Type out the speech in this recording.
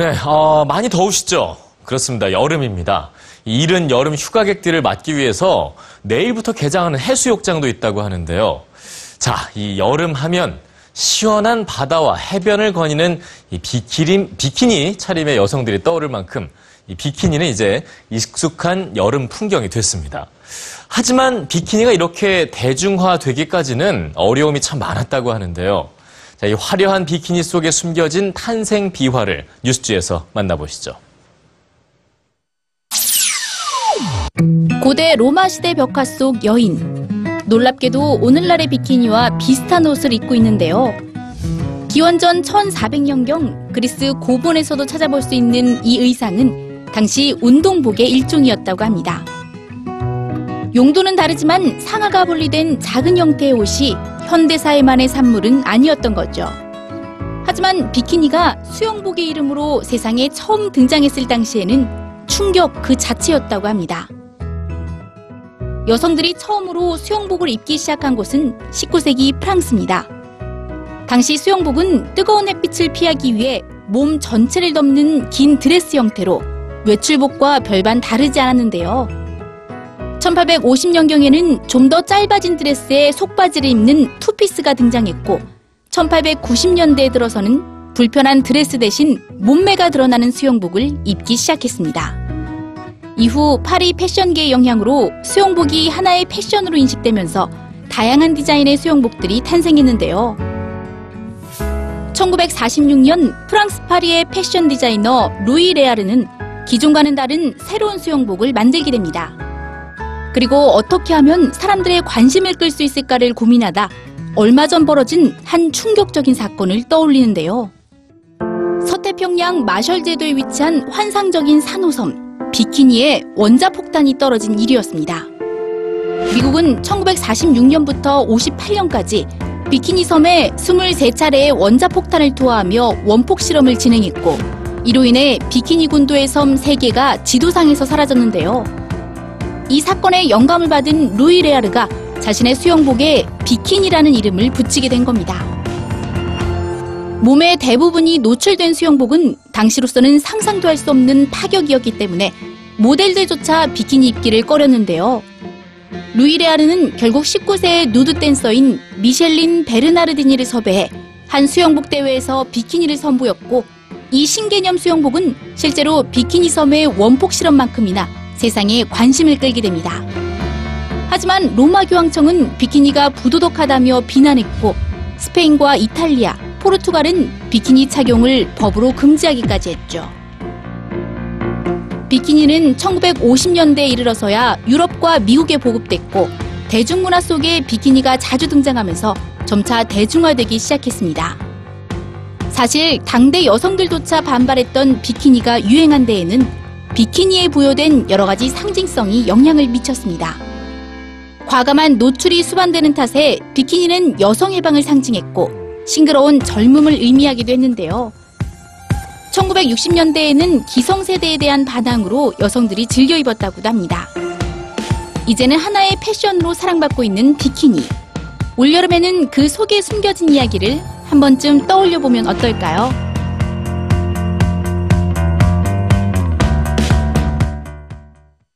네, 어, 많이 더우시죠? 그렇습니다. 여름입니다. 이 이른 여름 휴가객들을 맞기 위해서 내일부터 개장하는 해수욕장도 있다고 하는데요. 자, 이 여름 하면 시원한 바다와 해변을 거니는 이 비키니, 비키니 차림의 여성들이 떠오를 만큼 이 비키니는 이제 익숙한 여름 풍경이 됐습니다. 하지만 비키니가 이렇게 대중화되기까지는 어려움이 참 많았다고 하는데요. 자, 이 화려한 비키니 속에 숨겨진 탄생 비화를 뉴스지에서 만나보시죠. 고대 로마 시대 벽화 속 여인. 놀랍게도 오늘날의 비키니와 비슷한 옷을 입고 있는데요. 기원전 1400년경 그리스 고본에서도 찾아볼 수 있는 이 의상은 당시 운동복의 일종이었다고 합니다. 용도는 다르지만 상하가 분리된 작은 형태의 옷이 현대사에만의 산물은 아니었던 거죠. 하지만 비키니가 수영복의 이름으로 세상에 처음 등장했을 당시에는 충격 그 자체였다고 합니다. 여성들이 처음으로 수영복을 입기 시작한 곳은 19세기 프랑스입니다. 당시 수영복은 뜨거운 햇빛을 피하기 위해 몸 전체를 덮는 긴 드레스 형태로 외출복과 별반 다르지 않았는데요. 1850년경에는 좀 더 짧아진 드레스에 속바지를 입는 투피스가 등장했고 1890년대에 들어서는 불편한 드레스 대신 몸매가 드러나는 수영복을 입기 시작했습니다. 이후 파리 패션계의 영향으로 수영복이 하나의 패션으로 인식되면서 다양한 디자인의 수영복들이 탄생했는데요. 1946년 프랑스 파리의 패션 디자이너 루이 레아르는 기존과는 다른 새로운 수영복을 만들게 됩니다. 그리고 어떻게 하면 사람들의 관심을 끌 수 있을까를 고민하다 얼마 전 벌어진 한 충격적인 사건을 떠올리는데요. 서태평양 마셜 제도에 위치한 환상적인 산호섬 비키니에 원자 폭탄이 떨어진 일이었습니다. 미국은 1946년부터 58년까지 비키니 섬에 23차례의 원자 폭탄을 투하하며 원폭 실험을 진행했고 이로 인해 비키니 군도의 섬 3개가 지도상에서 사라졌는데요. 이 사건에 영감을 받은 루이 레아르가 자신의 수영복에 비키니라는 이름을 붙이게 된 겁니다. 몸의 대부분이 노출된 수영복은 당시로서는 상상도 할 수 없는 파격이었기 때문에 모델들조차 비키니 입기를 꺼렸는데요. 루이 레아르는 결국 19세의 누드 댄서인 미셸린 베르나르디니를 섭외해 한 수영복 대회에서 비키니를 선보였고 이 신개념 수영복은 실제로 비키니 섬의 원폭 실험만큼이나 세상에 관심을 끌게 됩니다. 하지만 로마 교황청은 비키니가 부도덕하다며 비난했고 스페인과 이탈리아, 포르투갈은 비키니 착용을 법으로 금지하기까지 했죠. 비키니는 1950년대에 이르러서야 유럽과 미국에 보급됐고 대중문화 속에 비키니가 자주 등장하면서 점차 대중화되기 시작했습니다. 사실 당대 여성들조차 반발했던 비키니가 유행한 데에는 비키니에 부여된 여러 가지 상징성이 영향을 미쳤습니다. 과감한 노출이 수반되는 탓에 비키니는 여성 해방을 상징했고 싱그러운 젊음을 의미하기도 했는데요. 1960년대에는 기성세대에 대한 반항으로 여성들이 즐겨 입었다고도 합니다. 이제는 하나의 패션으로 사랑받고 있는 비키니. 올여름에는 그 속에 숨겨진 이야기를 한 번쯤 떠올려 보면 어떨까요?